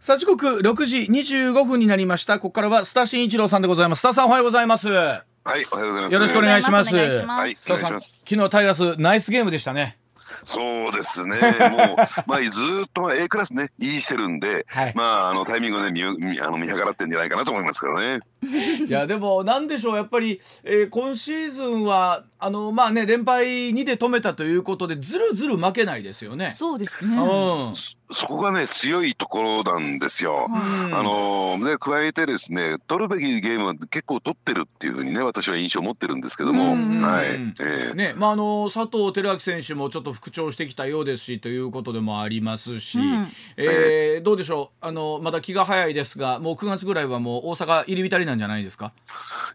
さあ時刻6時25分になりましたここからはスタ新一郎さんでございますスタさんおはようございますよはい、おはようございます。ろしくお願いしますはい、スします。昨日タイガースナイスゲームでしたねそうですね。もう、まあ、ずーっとまあ A クラスね、維持してるんで、はいまあ、あのタイミングをね、見見あの見計らってんじゃないかなと思いますけどね。いやでもなんでしょうやっぱり、えー今シーズンはあのまあね連敗2で止めたということでずるずる負けないですよね。そうですね。うん。そこがね、強いところなんですよ。うんあのね、加えてですね、取るべきゲームは結構取ってるっていうふうにね、私は印象を持ってるんですけども、うんはい、うんええ。ねまあ、あの佐藤輝明選手もちょっと復調してきたようですしということでもありますし、うん。えーどうでしょう？あのまだ気が早いですがもう9月ぐらいはもう大阪入り浸りなんじゃないですか？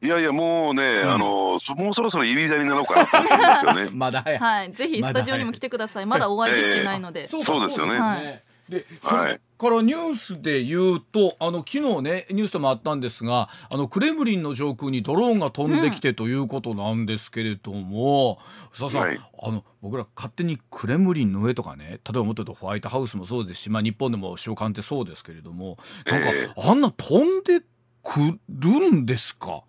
いやいや、もうね、ん。あのそもうそろそろ入り浸りなのかなと思うんですけどね。まだ早い、はい、ぜひスタジオにも来てください。まだお会いできてないので。かそうですよね。はい。でそはい。れからニュースで言うとあの昨日ねニュースでもあったんですがあのクレムリンの上空にドローンが飛んできてということなんですけれども、ささん、はい。あの僕ら勝手にクレムリンの上とかね例えばもっと言うとホワイトハウスもそうですし、まあ、日本でも首相官邸そうですけれどもなんか、え。あんな飛んでくるんですか？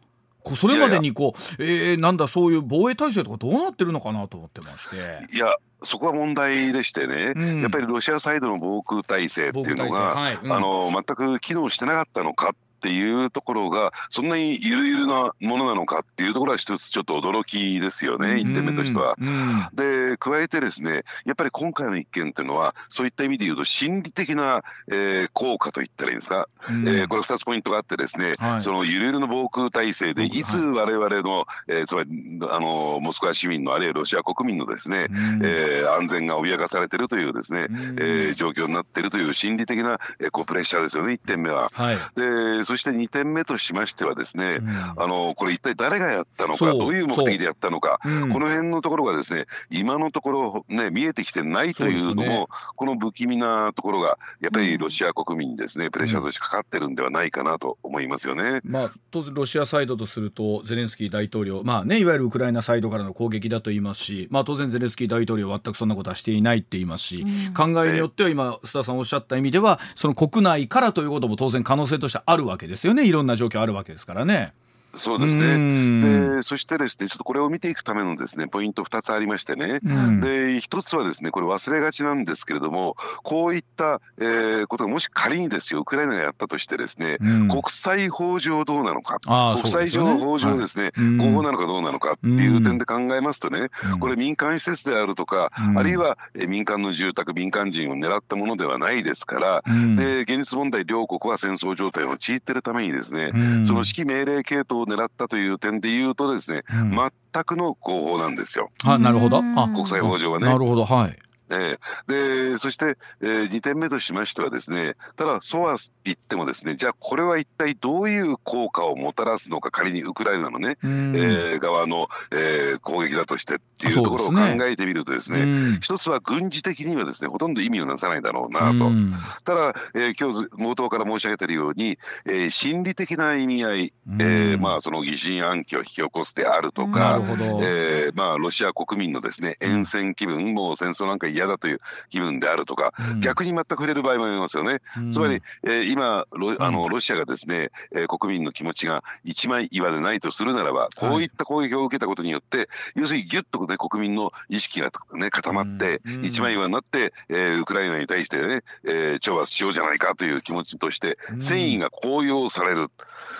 それまでにこうえーなんだそういう防衛体制とかどうなってるのかなと思ってまして。いや、そこは問題でしてね、うん。やっぱりロシアサイドの防空体制っていうのが、はいうん。あの全く機能してなかったのかっていうところがそんなにゆるゆるなものなのかっていうところは一つちょっと驚きですよね、1点目としては。うん。で加えてですねやっぱり今回の一件っていうのはそういった意味で言うと心理的な、えー効果と言ったらいいんですか、うん。えーこれ2つポイントがあってですね、はい。そのゆるゆるの防空体制でい。つ我々の、えーつまりあのモスクワ市民のあるいはロシア国民のですね、うん。えー安全が脅かされてるというですね、うん。えー状況になっているという心理的な、えーこうプレッシャーですよね1点目は。はい。でそして2点目としましてはですね、うん。あのこれ一体誰がやったのそう。かどういう目的でやったのか、う。ん。この辺のところがですね今のところね見えてきてないというのもねこの不気味なところがやっぱりロシア国民にですねプレッシャーとしてかかってるんではないかなと思いますよね。まあ、当然ロシアサイドとするとゼレンスキー大統領、まあね、いわゆるウクライナサイドからの攻撃だと言いますし、まあ、当然ゼレンスキー大統領は全くそんなことはしていないって言いますし、考えによっては今須田さんおっしゃった意味ではその国内からということも当然可能性としてあるわけですよねいろんな状況あるわけですからね。そうですうん。ねでそしてですねちょっとこれを見ていくためのですねポイント2つありましてね、うん。で一つはですねこれ忘れがちなんですけれどもこういった、えーことがもし仮にですよウクライナがやったとしてですね、うん。国際法上どうなのか国際上法上ですね、うん。合法なのかどうなのかっていう点で考えますとね、うん。これ民間施設であるとか、うん。あるいはえー民間の住宅民間人を狙ったものではないですから、うん。で現実問題両国は戦争状態を陥っているためにですね、うん。その指揮命令系統を狙ったという点で言うとですね、うん全くの合法なんですよあなるほど国際法上はねな。るほどはい。ええ。でそして、えー、2点目としましてはですねただそうは言ってもですねじゃあこれは一体どういう効果をもたらすのか仮にウクライナのね、うん。えー側の、えー攻撃だとしてっていうところを考えてみるとですねうん。一つは軍事的にはですねほとんど意味をなさないだろうなと、うん。ただ、えー今日ず冒頭から申し上げているように、えー心理的な意味合い、うん。えーまあ、その疑心暗鬼を引き起こすであるとなか。えーまあ、ロシア国民のですね厭戦気分もう戦争なんか嫌だという気分であるとか、うん。逆に全く触れる場合もありますよね。うん。つまり、えー今ロあうのロシアがですね、えー国民の気持ちが一枚岩でないとするならばこういった攻撃を受けたことによって、要するにギュッとね国民の意識がね固まって、うん。一枚岩になって、えーウクライナに対してね、えー懲罰しようじゃないかという気持ちとして、うん。戦意が高揚される。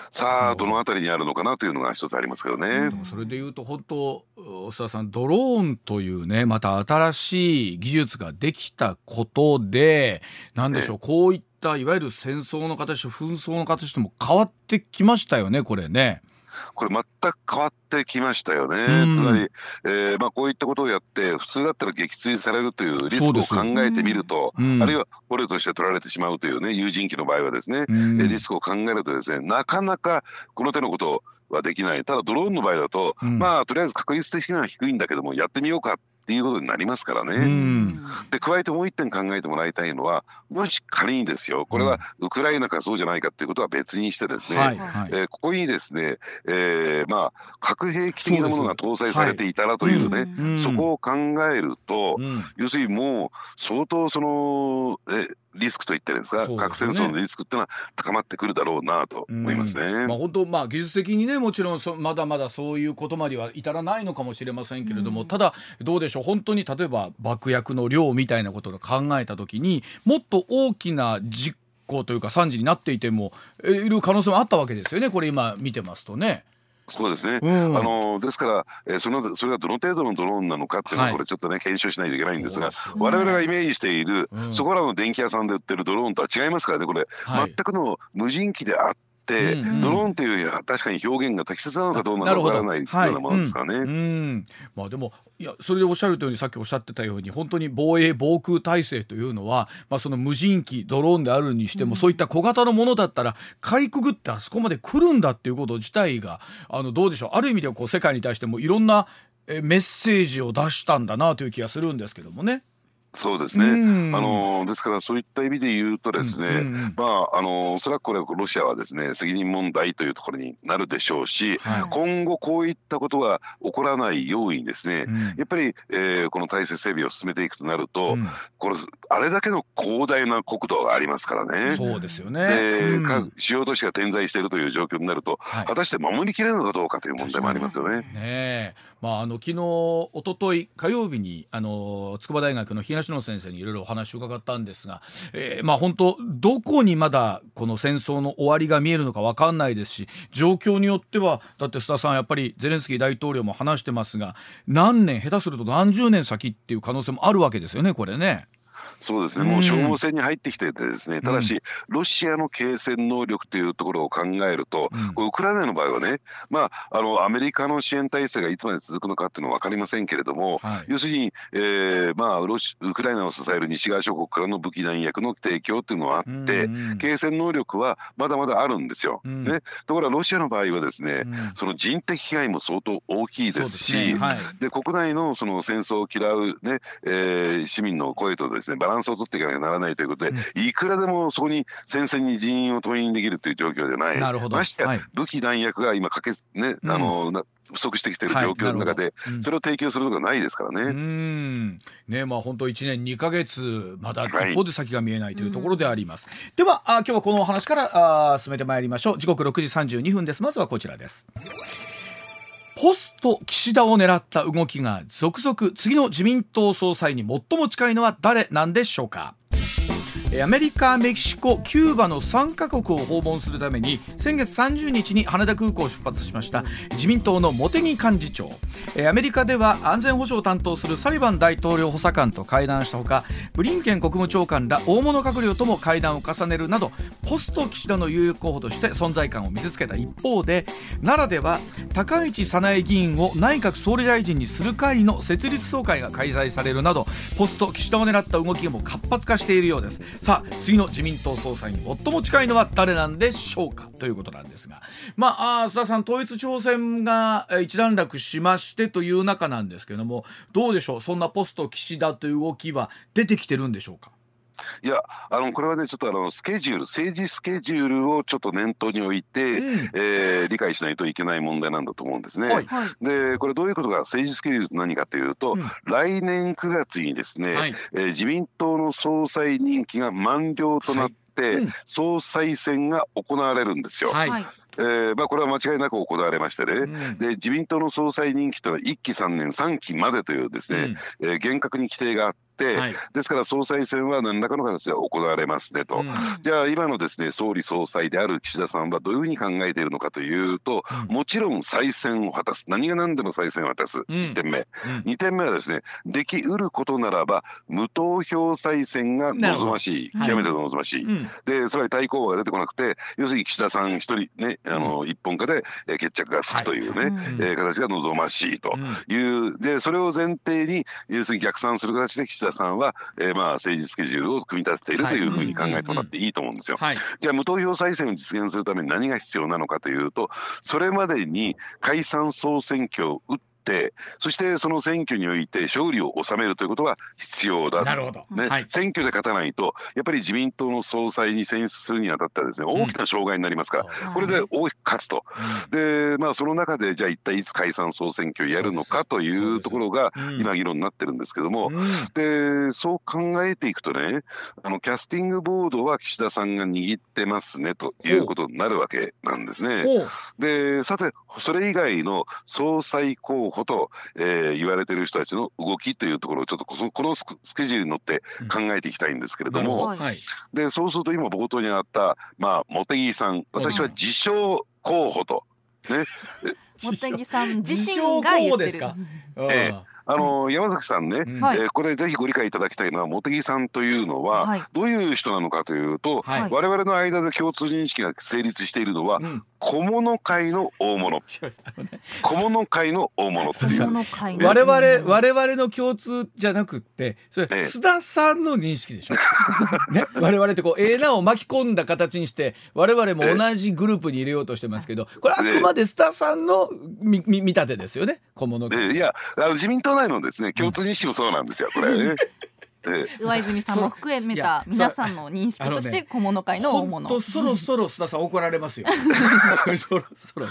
さあどのあたりにあるのかなというのが一つありますけどね。それで言うと本当須田さんドローンというねまた新しい技術ができたことでなんでしょうこういったいわゆる戦争の形紛争の形とも変わってきましたよねこれね。これ全く変わってきましたよね。うん。つまり、えーまあ、こういったことをやって普通だったら撃墜されるというリスクを考えてみると、うん。あるいは捕虜として取られてしまうというね有人機の場合はですね、うん。でリスクを考えるとですねなかなかこの手のことはできない。ただドローンの場合だと、うん。まあとりあえず確率的には低いんだけどもやってみようかっていうことになりますからね。うん。で加えてもう一点考えてもらいたいのはもし仮にですよこれはウクライナかそうじゃないかっていうことは別にしてですね、はいはい。えーここにですね、えーまあ核兵器的なものが搭載されていたらというねそこを考えると、うん。要するにもう相当そのえリスクといってるんですかそうですよね核戦争のリスクっていうのは高まってくるだろうなと思いますね。まあ本当まあ技術的にねもちろんそまだまだそういうことまでは至らないのかもしれませんけれども、ただどうでしょう本当に例えば爆薬の量みたいなことを考えた時にもっと大きな実行というか惨事になっていてもえいる可能性もあったわけですよねこれ今見てますとね。そうですね、うん。あのですから、えーそのそれがどの程度のドローンなのかっていうのは、はい。これちょっとね検証しないといけないんですがそうですよ我々がイメージしている、うん。そこらの電気屋さんで売ってるドローンとは違いますからねこれ、はい。全くの無人機であって、うんドローンっていう確かに表現が適切なのかどうなのかわからないようなものですからね。はい。うん。うん。まあでもいやそれでおっしゃるようにさっきおっしゃってたように本当に防衛防空体制というのは、まあ、その無人機ドローンであるにしても、そういった小型のものだったらかいくぐってあそこまで来るんだっていうこと自体があのどうでしょう。ある意味ではこう世界に対してもいろんなえメッセージを出したんだなという気がするんですけどもね。そうですね、うん。あのですからそういった意味で言うとですね、うんうんうん。まああのおそらくこれロシアはですね責任問題というところになるでしょうし、はい。今後こういったことが起こらないようにですね、うん。やっぱり、えーこの体制整備を進めていくとなると、うん。これあれだけの広大な国土がありますからね。そうですよね。で、うん。各主要都市が点在しているという状況になると、はい。果たして守りきれるのかどうかという問題もありますよね。ね。え、まああの昨日一昨日火曜日にあの筑波大学の東野先生にいろいろお話を伺ったんですが、えーまあ本当どこにまだこの戦争の終わりが見えるのか分かんないですし、状況によってはだって須田さんやっぱりゼレンスキー大統領も話してますが、何年下手すると何十年先っていう可能性もあるわけですよねこれね。そうですね、うん。もう消耗戦に入ってきててですね、ただし、ロシアの継戦能力というところを考えると、うん。ウクライナの場合はね、まあ、あのアメリカの支援体制がいつまで続くのかっていうのは分かりませんけれども、はい。要するに、えーまあ、ロシウクライナを支える西側諸国からの武器弾薬の提供っていうのはあって、うんうん継戦能力はまだまだあるんですよ。うん。ね、ところがロシアの場合はですね、うん。その人的被害も相当大きいですし、ね。はい。で国内のその戦争を嫌う、ねえー市民の声とですねバランスを取っていかなきゃならないということで、いくらでもそこに戦線に人員を投入できるという状況じゃない。なるほど。ましてや、はい。武器弾薬が今かけ、ねうん。あのな不足してきているはい。状況の中で、なるほど。うん。それを提供するのがないですからうね。ん。ねまあ本当一年二ヶ月まだはい。一方で先が見えないというところであります。ではあ今日はこのお話からあ進めてまいりましょう。時刻六時三十二分です。まずはこちらです。ポスト岸田を狙った動きが続々次の自民党総裁に最も近いのは誰なんでしょうか？アメリカ、メキシコ、キューバの3カ国を訪問するために先月30日に羽田空港を出発しました。自民党の茂木幹事長。アメリカでは安全保障を担当するサリバン大統領補佐官と会談したほかブリンケン国務長官ら大物閣僚とも会談を重ねるなどポスト岸田の有力候補として存在感を見せつけた一方で奈良では高市早苗議員を内閣総理大臣にする会の設立総会が開催されるなどポスト岸田を狙った動きも活発化しているようです。さあ次の自民党総裁に最も近いのは誰なんでしょうかということなんですが。まああ須田さん統一地方選が一段落しましてという中なんですけどもどうでしょう？そんなポスト岸田という動きは出てきてるんでしょうか？いやあのこれはねちょっとあのスケジュール政治スケジュールをちょっと念頭に置いて、うん。えー理解しないといけない問題なんだと思うんですね。はい。はい。でこれどういうことか政治スケジュールと何かというと、うん。来年9月にですね、はい。えー自民党の総裁任期が満了となって、はい。うん。総裁選が行われるんですよ。えーまあ、これは間違いなく行われましてね、うん。で自民党の総裁任期というのは1期3年3期までというですね、えー厳格に規定があって、はい。ですから総裁選は何らかの形で行われますねと。うん。じゃあ今のですね総理総裁である岸田さんはどういうふうに考えているのかというと、うん。もちろん再選を果たす。何が何でも再選を果たす、うん。1点目、うん。2点目はですねできうることならば無投票再選が望ましい。極めて望ましい、うん。でつまり対抗馬が出てこなくて要するに岸田さん一人ね、あの一本化でえー決着がつくというね、はいえー形が望ましいという、でそれを前提に要するに逆算する形で岸田さんは、えーまあ政治スケジュールを組み立てているというふうに考えてもらっていいと思うんですよ。はい。じゃあ無投票再選を実現するために何が必要なのかというとそれまでに解散総選挙を打ってそしてその選挙において勝利を収めるということが必要だ。なるほど、ね。はい。選挙で勝たないとやっぱり自民党の総裁に選出するにあたってはですね大きな障害になりますから、そうですね。これで大きく勝つと。でまあその中でじゃあ一体いつ解散総選挙をやるのかといそうところがうん。今議論になってるんですけども、うん。でそう考えていくとねあのキャスティングボードは岸田さんが握ってますねということになるわけなんですね。でさてそれ以外の総裁候補と、えー言われてる人たちの動きというところをちょっとこのこのスケジュールに乗って考えていきたいんですけれども、なるほど。はい。はいでそうすると今冒頭にあった、まあ、茂木さん私は自称候補と。ね、茂木さん自身が言ってる。候補ですか？えあの山崎さんね、うん。はい。えーこれぜひご理解いただきたいのは茂木さんというのは、はい。どういう人なのかというと、はい。我々の間で共通認識が成立しているのは、うん小物界の大物。小物界の大物っていう。我々我々の共通じゃなくってそれええ。須田さんの認識でしょ？ね？我々ってこうええなを巻き込んだ形にして我々も同じグループに入れようとしてますけどこれあくまで須田さんのみみ見立てですよね？小物えーいやあの自民党内のですね共通認識もそうなんですよこれね。えー上泉さんも含めた皆さんの認識として小物会の大物。とそろそろ須田さん怒られますよ。そろそろ。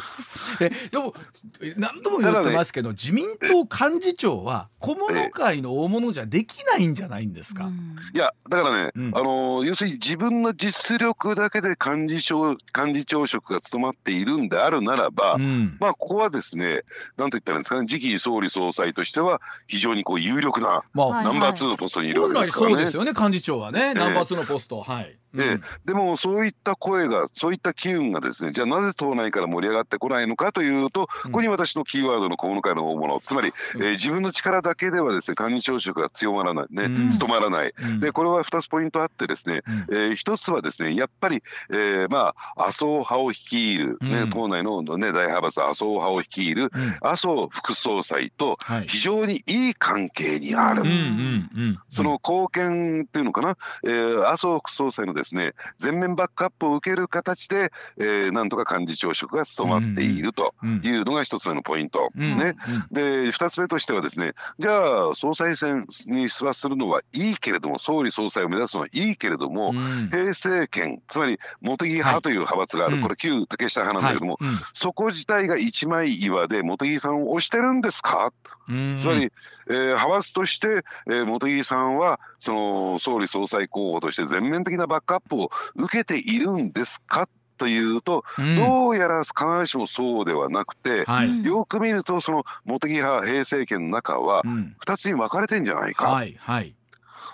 えでもえ何度も言ってますけど、自民党幹事長は小物会の大物じゃできないんじゃないんですか？うん。いやだからね、うん。あの要するに自分の実力だけで幹事長幹事長職が務まっているんであるならば、うん。まあここはですねなんと言ったらいいんですかね次期総理総裁としては非常にこう有力なナンバー2のポストにいるわ本来。そうですよね幹事長はね、ナンバー2のポストはい。ええ。でもそういった声がそういった機運がですねじゃあなぜ党内から盛り上がってこないのかというと、うん。ここに私のキーワードの小物会の大物つまり、うん。えー自分の力だけではですね幹事長職が強まらないね、うん。務まらない。うん。でこれは2つポイントあってですね、うん。えー一つはですねやっぱり、えーまあ麻生派を率いる、ねうん。党内の、ね、大派閥麻生派を率いるうん。麻生副総裁とはい。非常にいい関係にある。その貢献っていうのかな、えー麻生副総裁のですね全面バックアップを受ける形で、えーなんとか幹事長職が務まっているとうんいうのが一つ目のポイント。うんね、で二つ目としてはですねじゃあ総裁選に出馬するのはいいけれども総理総裁を目指すのはいいけれども、うん。平成権つまり茂木派という派閥がある、うんこれ旧竹下派なんだけども、はい。うん。そこ自体が一枚岩で茂木さんを推してるんですか？うんつまり、えー派閥として、えー茂木さんはその総理総裁候補として全面的なバッップを受けているんですか？というと、うん。どうやら必ずしもそうではなくて、はい、うんよく見るとその茂木派平成権の中はうん。2つに分かれてんじゃないか。はいはい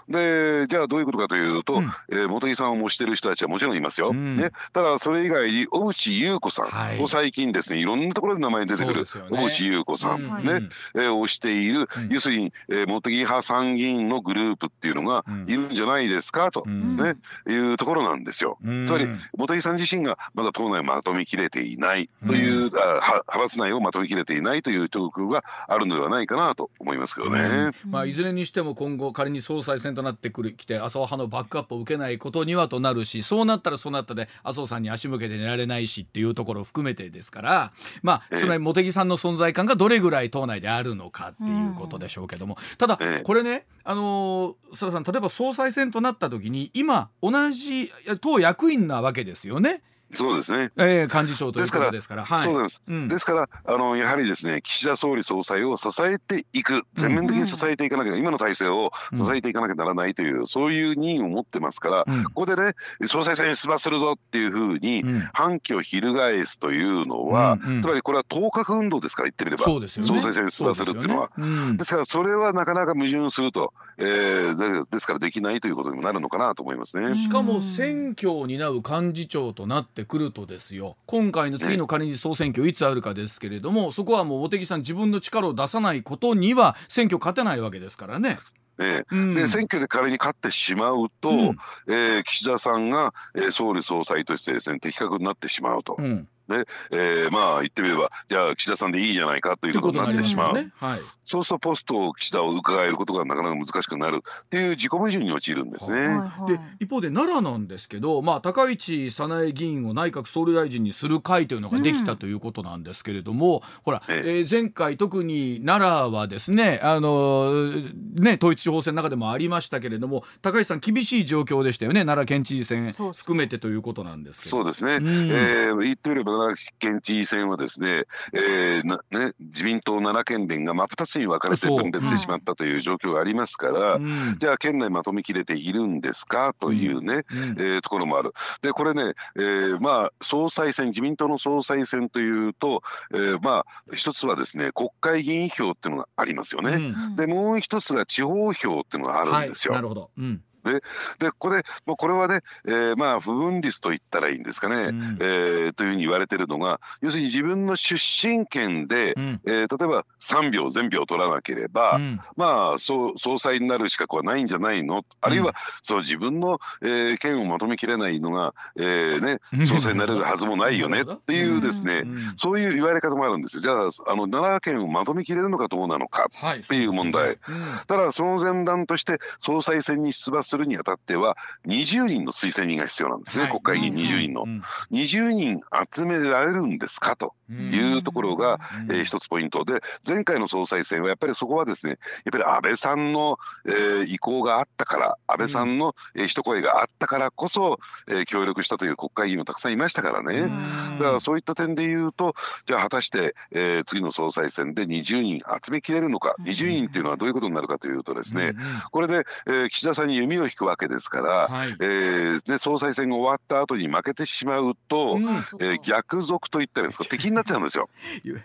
でじゃあどういうことかというと、うん。えー茂木さんを模してる人たちはもちろんいますよ。うん。ね、ただそれ以外に小渕優子さん、はい。もう最近ですねいろんなところで名前に出てくるね。小渕優子さん、うん。ね。えーをしている、うん。要するに、えー、茂木派参議院のグループっていうのがうん。いるんじゃないですかと、うん。ね。いうところなんですよ。うん。つまり茂木さん自身がまだ党内をまとめきれていないという、あは派閥内をまとめきれていないという状況があるのではないかなと思いますけどね。うん。まあ、いずれにしても今後仮に総裁選となってくるきて麻生派のバックアップを受けないことにはとなるしそうなったらそうなったで麻生さんに足向けて寝られないしっていうところを含めてですからまあええ。その茂木さんの存在感がどれぐらい党内であるのかっていうことでしょうけども。ただええ。これねあのーさん例えば総裁選となった時に今同じ党役員なわけですよね、そうですね。ええ幹事長ということですから。はいそうです。うんですからあのやはりですね岸田総理総裁を支えていく全面的に支えていかなきゃ、今の体制を支えていかなきゃならないという、そういう任を持ってますから、うんここでね総裁選に出馬するぞっていうふうにうん反旗を翻すというのは、うんうんつまりこれは当確運動ですから言ってみればそうですよね総裁選に出馬するっていうのは。ですよねうんですからそれはなかなか矛盾すると、えーでですからできないということにもなるのかなと思いますね。しかも選挙を担う幹事長となってくるとですよ。今回の次の仮に総選挙いつあるかですけれどもそこはもう茂木さん自分の力を出さないことには選挙勝てないわけですからね。ねうん。で選挙で仮に勝ってしまうと、うん。えー岸田さんが、えー総理総裁としてですね的確になってしまうと。うんねえーまあ言ってみればじゃあ岸田さんでいいじゃないかということになってしまう、ね。はい。そうするとポストを岸田を伺えることがなかなか難しくなるっていう自己矛盾に陥るんですね。はいはいで一方で奈良なんですけど、まあ、高市早苗議員を内閣総理大臣にする会というのができたということなんですけれども、ほら、ええー前回特に奈良はですねあのね統一地方選の中でもありましたけれども高市さん厳しい状況でしたよね奈良県知事選含めてということなんですけど。そうですね、んえー言ってみれば奈良県知事選はですね,、えーなね自民党奈良県連が真っ二つに分かれて分裂してしまったという状況がありますから、うん。じゃあ県内まとめきれているんですか？というね、うん。えーところもある。でこれね、えーまあ総裁選自民党の総裁選というと、えーまあ一つはですね国会議員票っていうのがありますよね。うん。でもう一つが地方票っていうのがあるんですよ。はい、なるほど、うんでこれもうこれはね、えーまあ不分率と言ったらいいんですかね、うん。えーというふうに言われてるのが要するに自分の出身県で、うん。えー例えば3票全票取らなければ、うん。まあ総総裁になる資格はないんじゃないの？あるいは、うん。そう自分の、えー県をまとめきれないのが、えーねうん、総裁になれるはずもないよね。っていうですね、うん。そういう言われ方もあるんですよ。じゃああの奈良県をまとめきれるのかどうなのかはい、っていう問題。そうですね。ただその前段として総裁選に出馬するにあたっては20人の推薦人が必要なんですね、はい。国会議員20人の。う。ん20人集められるんですかというところが、うん。えー一つポイントで前回の総裁選はやっぱりそこはですねやっぱり安倍さんの、えー意向があったから安倍さんの、えー一声があったからこそ、えー協力したという国会議員もたくさんいましたからね。うん。だからそういった点で言うとじゃあ果たして、えー次の総裁選で20人集めきれるのか20人っていうのはどういうことになるかというとですね、これで、えー岸田さんに弓を引くわけですから、はい。えーね、総裁選が終わった後に負けてしまうと、うん。えー逆賊といったらいいんですか？敵になっちゃうんですよ。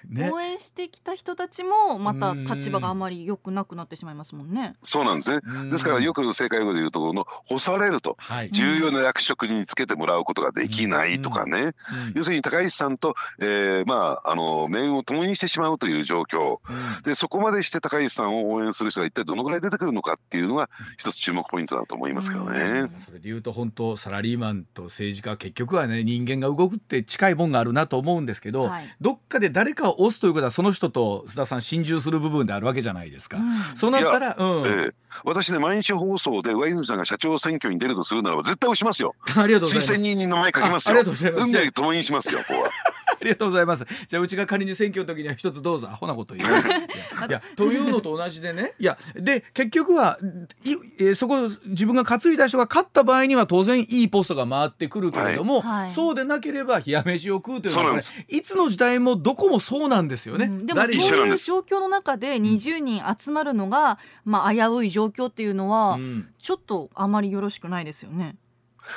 ね。応援してきた人たちもまた立場があまり良くなくなってしまいますもんね。そうなんですね。ですからよく正解語で言うところの干されるとはい。重要な役職につけてもらうことができないとかね、うん。要するに高市さんと、えーまああの面を共にしてしまうという状況。うん。でそこまでして高市さんを応援する人が一体どのぐらい出てくるのかっていうのが一つ注目ポイントだと思いますけどね。それで言うと本当サラリーマンと政治家結局はね人間が動くって近いもんがあるなと思うんですけど、はいどっかで誰かを押すということはその人と須田さん心中する部分であるわけじゃないですか。うんそうなったら、うん、ええ私ね毎日放送で上泉さんが社長選挙に出るとするならば絶対押しますよ。ありがとうございます。推薦人に名前書きますよ。あありがとうございます運命共にしますよ、ここは。ありがとうございます。じゃあうちが仮に選挙の時には一つどうぞアホなこと言わな い。いやいやというのと同じでね。いやで結局はいえーそこ自分が担いだ人が勝った場合には当然いいポストが回ってくるけれども、はいはいそうでなければ冷や飯を食うというのは、ねいつの時代もどこもそうなんですよね。うんでもそういう状況の中で20人集まるのが、まあ、危うい状況っていうのは、うんちょっとあまりよろしくないですよね。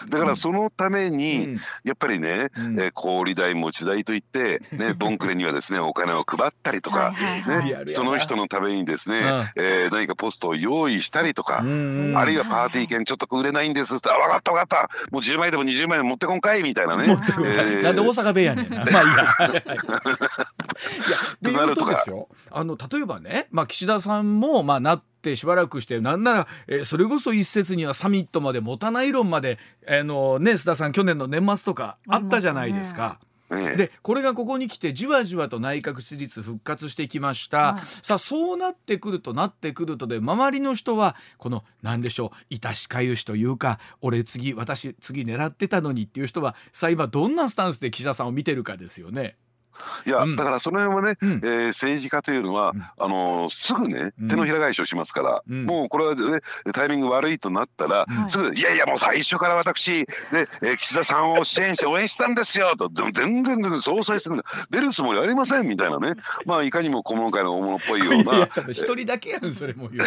だからそのために、うん。やっぱりね、うん。えー小売代持ち代といって、ね、ボンクレにはですねお金を配ったりとか、ね、その人のためにですね、うん。えー何かポストを用意したりとか、うんあるいはパーティー券ちょっと売れないんですって「あ分かった分かった。もう10枚でも20枚でも持ってこんかい」みたいなね。なんで大阪弁やねんな。まあいいや。いやでいうととなるとかですよ。あの例えばね、まあ岸田さんもまあなってしばらくしてなんなら、えーそれこそ一説にはサミットまで持たない論まであのね須田さん去年の年末とかあったじゃないですか。ええでこれがここに来てじわじわと内閣支持率復活してきました、はいさあそうなってくるとなってくるとで周りの人はこの何でしょういたしかゆしというか俺次私次狙ってたのにっていう人はさあ今どんなスタンスで岸田さんを見てるかですよね。いや、うん。だからその辺はね、うん。えー政治家というのは、うん。あのーすぐねうん。手のひら返しをしますから、うん。もうこれはねタイミング悪いとなったら、はい。すぐ「いやいやもう最初から私で、えー岸田さんを支援して応援したんですよ」と「でも全然全然総裁選出るつもりありません」みたいなね。まあいかにも小物会の大物っぽいよう いな一人だけやんそれも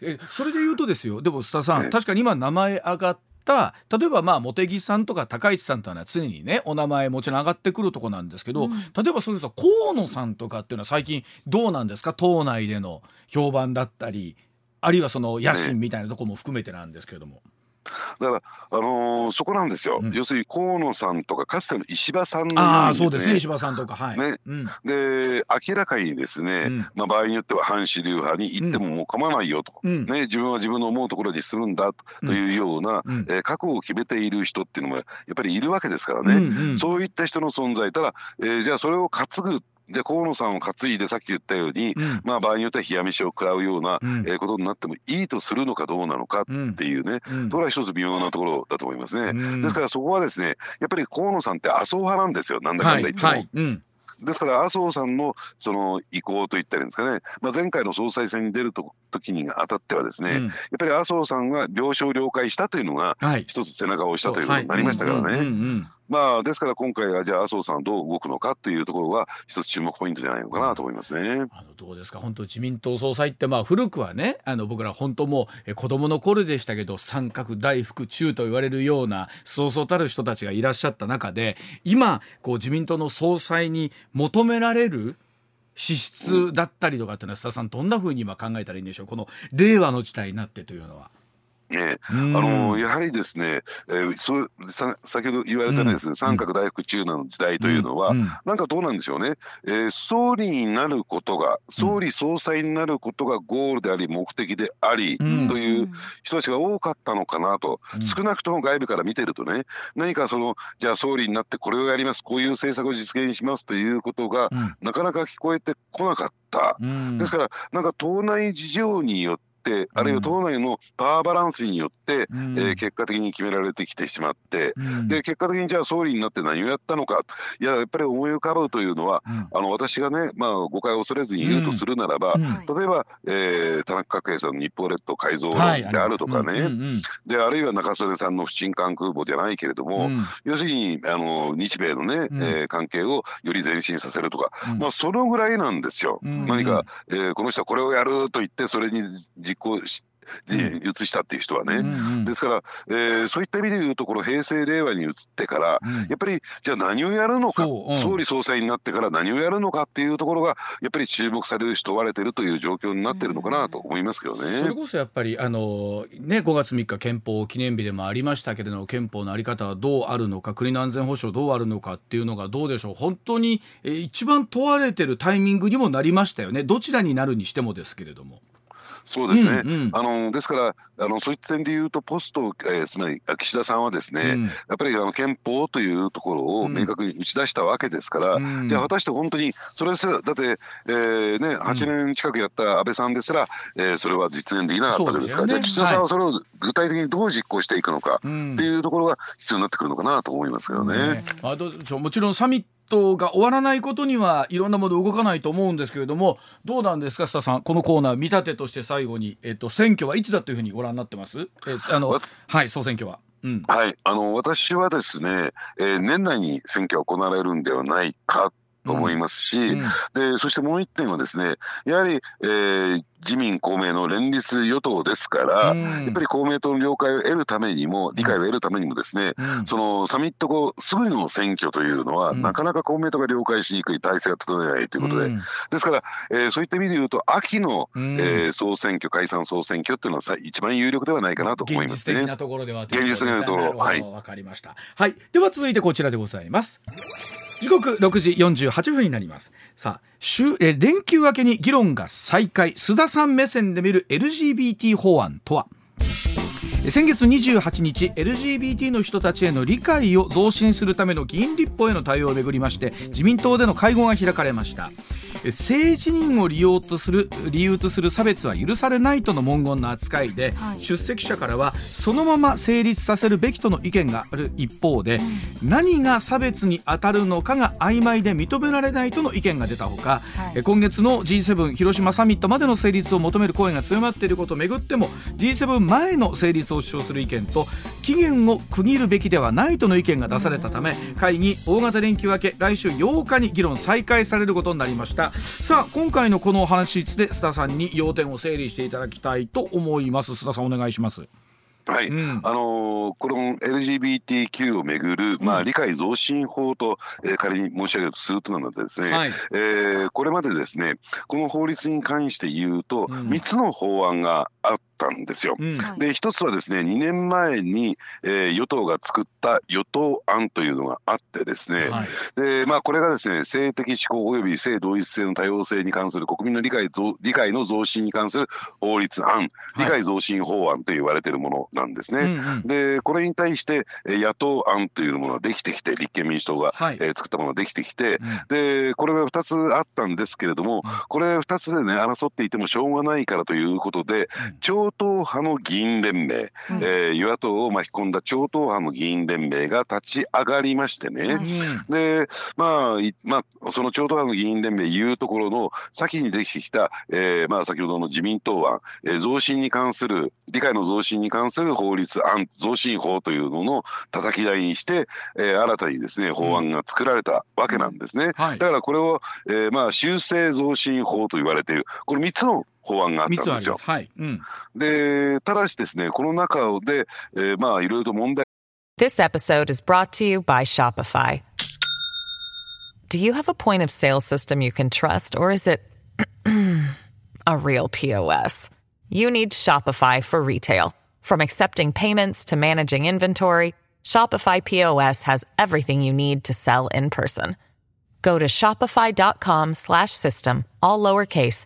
えそれで言うとですよ。でも須田さんええ。確かに今名前上がった例えばまあ茂木さんとか高市さんというのは常にねお名前もちろん上がってくるとこなんですけど、うん例えばそれさ河野さんとかっていうのは最近どうなんですか？党内での評判だったりあるいはその野心みたいなとこも含めてなんですけれども。だから、あのーそこなんですよ、うん。要するに河野さんとかかつての石破さんのああようにですすねそうでね。石破さんとかはい、ね。うん。で明らかにですね、うん。まあ、場合によっては反主流派に行ってももう構わないよと、うん。ね、自分は自分の思うところにするんだというような、うん。えー覚悟を決めている人っていうのもやっぱりいるわけですからね、うんうん。そういった人の存在。ただ、えーじゃあそれを担ぐで河野さんを担いでさっき言ったように、うん。まあ、場合によっては冷や飯を食らうような、うん。えーことになってもいいとするのかどうなのかっていうね、うん。これは一つ微妙なところだと思いますね。うん。ですからそこはですねやっぱり河野さんって麻生派なんですよなんだかんだ言っても。はいはい。うん。ですから麻生さんのその意向といったらいいんですかね、まあ、前回の総裁選に出ると時にあたってはですね、うん。やっぱり麻生さんが了承了解したというのがはい。一つ背中を押したということになりましたからね。まあですから今回はじゃあ麻生さんどう動くのかというところは一つ注目ポイントじゃないのかなと思いますね。あのどうですか？本当自民党総裁ってまあ古くはねあの僕ら本当もうえ子供の頃でしたけど三角大福中と言われるようなそうそうたる人たちがいらっしゃった中で今こう自民党の総裁に求められる資質だったりとかっていうのは須田さんどんなふうに今考えたらいいんでしょう？この令和の時代になってというのは。ね。うん。あのやはりですね、えーそうさ先ほど言われたですね、三角大福中の時代というのは、うん。なんかどうなんでしょうね、えー総理になることが総理総裁になることがゴールであり目的であり、うん。という人たちが多かったのかなと、うん。少なくとも外部から見てるとね。何かそのじゃあ総理になってこれをやります。こういう政策を実現しますということが、うん。なかなか聞こえてこなかった。うん。ですからなんか党内事情によってあるいは党内のパワーバランスによって、うん。えー結果的に決められてきてしまって、うん。で結果的にじゃあ総理になって何をやったのかいややっぱり思い浮かぶというのはうん。あの私がね、まあ、誤解を恐れずに言うとするならば、例えば、えー田中角栄さんの日報列島改造であるとかね、うんうん。であるいは中曽根さんの不沈艦空母じゃないけれども、うん。要するにあの日米のね、うん。えー関係をより前進させるとか、うん。まあ、そのぐらいなんですよ。うん。何か、えーこの人はこれをやると言ってそれに実行しで移したっていう人はね、うんうん。ですから、えーそういった意味で言うところ平成令和に移ってから、うん。やっぱりじゃあ何をやるのか、そううん。総理総裁になってから何をやるのかっていうところがやっぱり注目されるし問われてるという状況になってるのかなと思いますけどそれね。こそやっぱりあの、ね、5月3日憲法記念日でもありましたけれども憲法の在り方はどうあるのか国の安全保障どうあるのかっていうのがどうでしょう。本当に、えー一番問われてるタイミングにもなりましたよね。どちらになるにしてもですけれども。そうですね、うんうん。あのですからあのそういった点で言うとポスト、えーつまり岸田さんはですね、うん。やっぱりあの憲法というところを明確に打ち出したわけですから、うん。じゃあ果たして本当にそれすらだって、えーね、8年近くやった安倍さんですら、えーそれは実現できなかったわけですから、ね。じゃあ岸田さんはそれを具体的にどう実行していくのかってうん。いうところが必要になってくるのかなと思いますけどね。あ、どうでしょうもちろんサミットが終わらないことにはいろんなもの動かないと思うんですけれどもどうなんですか須田さんこのコーナー見立てとして最後に、えっと、選挙はいつだというふうにご覧になってます？えあのわはい総選挙は。うん。はい、あの私はですね、えー年内に選挙が行われるんではないかと思いますし、うん。でそしてもう一点はですねやはり、えー自民公明の連立与党ですから、うん。やっぱり公明党の了解を得るためにも理解を得るためにもですね、うん。そのサミット後すぐの選挙というのは、うん。なかなか公明党が了解しにくい体制が整えないということで、うん。ですから、えーそういった意味で言うと秋の、うん。えー総選挙解散総選挙っていうのはさ一番有力ではないかなと思いますね。現実的。なところでは現実的なところ。はい。わかりました。はい。では続いてこちらでございます時刻6時48分になります。さあ週え連休明けに議論が再開。須田さん目線で見る LGBT 法案とは？先月28日 LGBT の人たちへの理解を増進するための議員立法への対応をめぐりまして自民党での会合が開かれました。え性自認を利用とする理由とする差別は許されないとの文言の扱いで、はい。出席者からはそのまま成立させるべきとの意見がある一方で、何が差別に当たるのかが曖昧で認められないとの意見が出たほか、はい。え今月の G7 広島サミットまでの成立を求める声が強まっていることをめぐっても G7 前の成立を主張する意見と期限を区切るべきではないとの意見が出されたため会議大型連休明け来週8日に議論再開されることになりましたさあ今回のこのお話で須田さんに要点を整理していただきたいと思います。須田さんお願いします。はい、うん。あのーこの LGBTQ をめぐる、まあ、理解増進法と、えー仮に申し上げるとするとなのでですね、はい。えーこれまでですねこの法律に関して言うと、うん。3つの法案があったんですよ。うん。はい。で一つはですね2年前に、えー与党が作った与党案というのがあってですね、はい。でまあ、これがですね性的指向及び性同一性の多様性に関する国民の理解増理解の増進に関する法律案、理解増進法案と言われているものなんですね。うんうん。でこれに対してえー野党案というものができてきて立憲民主党が、はい。えー作ったものができてきてうん。でこれが2つあったんですけれどもこれ2つでね争っていてもしょうがないからということで超党派の議員連盟、うんえー与野党を巻き込んだ超党派の議員連盟が立ち上がりましてね、はい。でまあいまあその超党派の議員連盟いうところの先にできてきた、えーまあ、先ほどの自民党案、えー増進に関する理解の増進に関する法律案増進法というのの叩き台にして、えー新たにですね法案が作られたわけなんですね。はい。だからこれを、えーまあ、修正増進法と言われている。この3つの法案があった三つあんですよ。りますはいうんでただしですねこの中で、えーまあいろいろと問題 This episode is brought to you by Shopify. Do you have a point of sale system you can trust, or is it a real POS? You need Shopify for retail. From accepting payments to managing inventory, Shopify POS has everything you need to sell in person. Go to shopify.com slash system, all lowercase,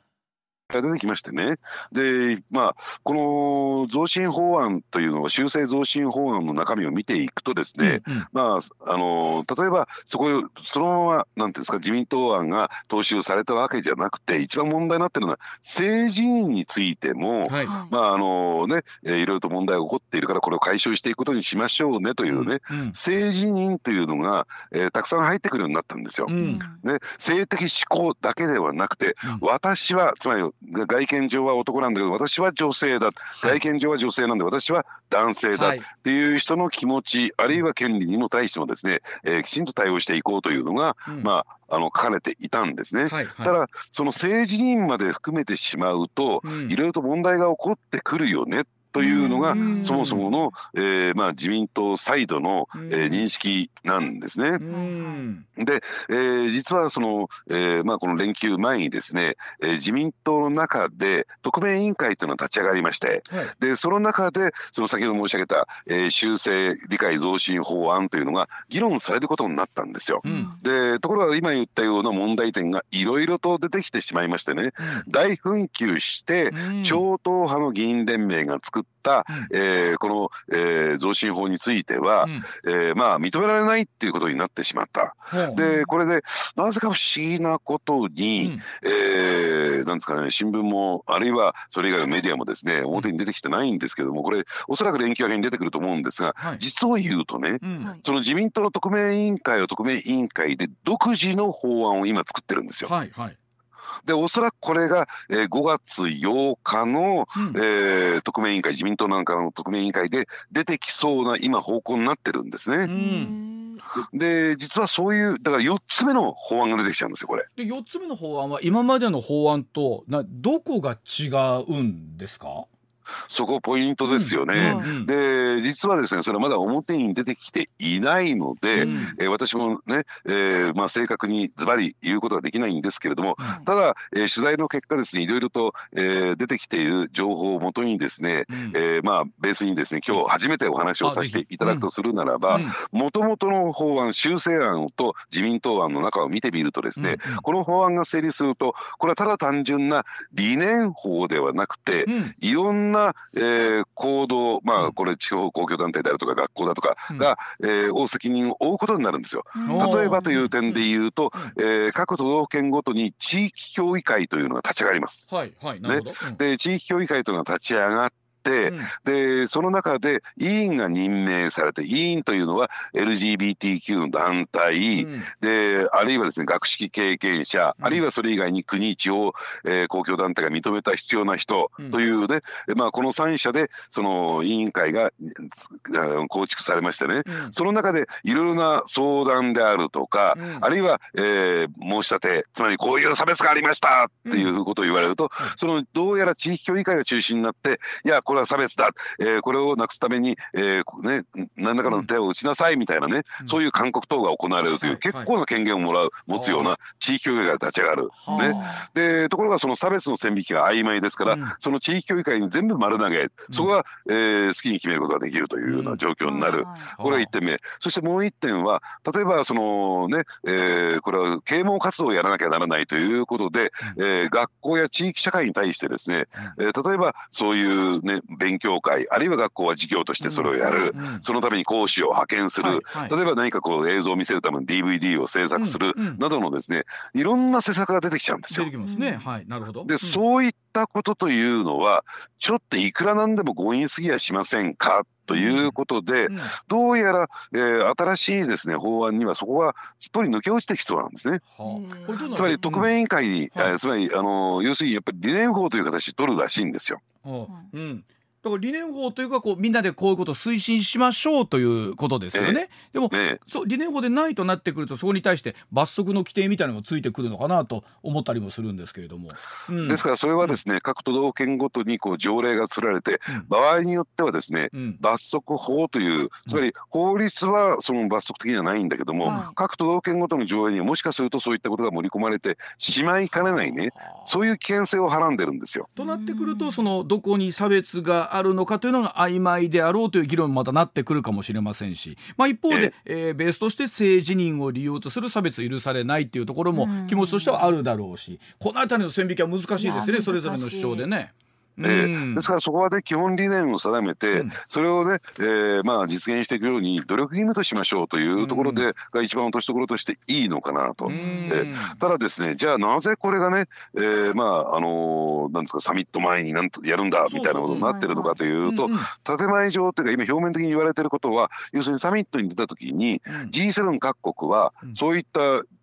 が出てきましてね。でまあこの増進法案というのは修正増進法案の中身を見ていくとですね、うんうん。まああの例えばそこそのままなんていうんですか自民党案が踏襲されたわけじゃなくて一番問題になってるのは政治員についても、はい。はいまああのね、えーいろいろと問題が起こっているからこれを解消していくことにしましょうねというね、うん政治人というのが、えーたくさん入ってくるようになったんですよ。うん。ね、性的指向だけではなくて、うん。私はつまり外見上は男なんだけど私は女性だ、はい。外見上は女性なんで私は男性だ。っはい。ていう人の気持ちあるいは権利にも対してもですね、えーきちんと対応していこうというのが、うん。まああの書かれていたんですね。はいはい。ただその政治人まで含めてしまうと、うん。いろいろと問題が起こってくるよねというのが、うん。そもそもの、えーまあ、自民党サイドの、うん。えー認識なんですね。うん。で、えー実はその、えーまあ、この連休前にですね、えー自民党の中で特命委員会というのが立ち上がりましてはい。でその中でその先ほど申し上げた、えー修正理解増進法案というのが議論されることになったんですよ。うん。でところが今言ったような問題点がいろいろと出てきてしまいましてね大紛糾してうん。超党派の議員連盟が作った、うん。えーこの、えー増進法については、うん。えーまあ認められないっていうことになってしまった。ほう。でこれでなぜか不思議なことに、えーなんですかね新聞もあるいはそれ以外のメディアもですね表に出てきてないんですけどもこれおそらく連休明けに出てくると思うんですがはい。実を言うとねその自民党の特命委員会は特命委員会で独自の法案を今作ってるんですよ。はいはいでおそらくこれが、えー5月8日の、うんえー特命委員会自民党なんかの特命委員会で出てきそうな今方向になってるんですうね。んで実はそういうだから4つ目の法案が出てきちゃうんですよこれ。で4つ目の法案は今までの法案となどこが違うんですか？そこポイントですよね。うんうん。で実はですねそれはまだ表に出てきていないので、うん。えー私もね、えーまあ、正確にズバリ言うことはできないんですけれどもうん。ただ、えー取材の結果ですねいろいろと、えー出てきている情報をもとにですね、うん。えーまあ、ベースにですね今日初めてお話をさせていただくとするならばうん。もともとの法案修正案と自民党案の中を見てみるとですね、うん。この法案が成立するとこれはただ単純な理念法ではなくて、うん。いろんな、えー行動まうん。あこれ地方公共団体であるとか学校だとかうん。が、えーを責任を負うことになるんですよ。例えばという点で言うと、うん。えー各都道府県ごとに地域協議会というのが立ち上がります。はいはいなるほど。うん。で地域協議会というのが立ち上がってって、うん。でその中で委員が任命されて委員というのは LGBTQ の団体、うん。であるいはですね学識経験者、うん。あるいはそれ以外に国地方、えー公共団体が認めた必要な人というね、えまあ、この3者でその委員会がうん構築されましてね、うん。その中でいろいろな相談であるとか、うん。あるいは、えー申し立てつまりこういう差別がありましたっていうことを言われると、そのどうやら地域協議会が中心になっていやこれは差別だ、えーこれをなくすために、えーね、何らかの手を打ちなさいみたいなね、うん。そういう勧告等が行われるという、はい結構な権限をもらう持つような地域協議会が立ち上がる。はね、でところがその差別の線引きが曖昧ですから、うん。その地域協議会に全部丸投げ、そこが、えー好きに決めることができるというような状況になる。はいこれが1点目。そしてもう1点は例えばそのね、えーこれは啓蒙活動をやらなきゃならないということで、えー学校や地域社会に対してですね、えー例えばそういうね勉強会あるいは学校は授業としてそれをやる、うん。そのために講師を派遣する、はいはい。例えば何かこう映像を見せるための DVD を制作するうんうん。などのですねいろんな施策が出てきちゃうんですよ。出て。きますね。はい、なるほど。で、うん。そういったことというのはちょっといくらなんでも強引すぎやしませんかということで、うん。どうやら、えー新しいですね法案にはそこがすっぽり抜け落ちてきそうなんですね。はあ。つまり特命委員会に、はい。えーつまりあの要するにやっぱり理念法という形で取るらしいんですよ。うん。うんだから理念法というかこうみんなでこういうことを推進しましょうということですよね。でもねそう理念法でないとなってくるとそこに対して罰則の規定みたいなのもついてくるのかなと思ったりもするんですけれども。うん。ですからそれはですね、各都道府県ごとにこう条例がつられて、うん。場合によってはですねうん。罰則法というつまり法律はその罰則的にはないんだけども、はい。各都道府県ごとの条例にはもしかするとそういったことが盛り込まれてしまいかねないねそういう危険性をはらんでるんですよ。となってくるとそのどこに差別があるのかというのが曖昧であろうという議論にまたなってくるかもしれませんし、まあ、一方で、えーベースとして性自認を理由とする差別許されないっていうところもうん気持ちとしてはあるだろうしこの辺りの線引きは難しいですいねやそれぞれの主張でね。ええうん。ですからそこはね基本理念を定めて、うん。それをね、えーまあ、実現していくように努力義務としましょうというところで、が一番落としどころとしていいのかなと。うん。えただですねじゃあなぜこれがね、えーまああのーなんですかサミット前になんとやるんだみたいなことになってるのかというと建前上というか今表面的に言われてることは要するにサミットに出た時にうん G7 各国はうんそういった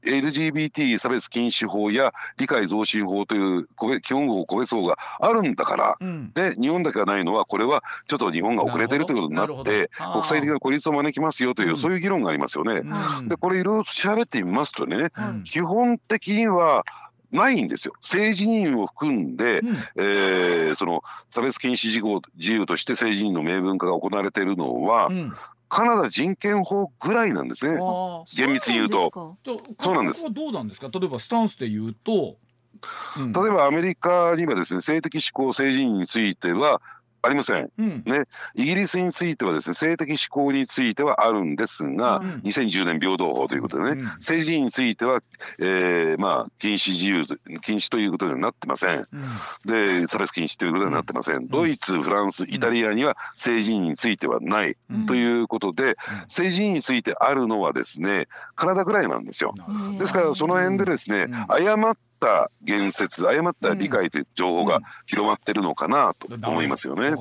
LGBT 差別禁止法や理解増進法という基本法個別法があるんだからうん。で日本だけがないのはこれはちょっと日本が遅れてるということになって国際的な孤立を招きますよという、うん。そういう議論がありますよね。うん。でこれいろいろ調べてみますとねうん。基本的にはないんですよ。政治人を含んで、うん。えーその差別禁止事項自由として政治人の明文化が行われているのは、うんカナダ人権法ぐらいなんですね。厳密に言うと。そうなんですどうなんですか？例えばスタンスで言うと、うん。例えばアメリカにはですね性的指向性自認についてはありません。うん。イギリスについてはですね性的指向についてはあるんですが、うん。2010年平等法ということでね、うん。政治については、えーまあ禁止自由と禁止ということにはなってません。うん。で差別禁止ということにはなってません。ドイツ、フランス、イタリアには政治についてはない、うん。ということで、政治についてあるのはですねカナダぐらいなんですよ。ですからその辺でですね、うん。誤った言説誤った理解という情報が広まってるのかなと思いますよね。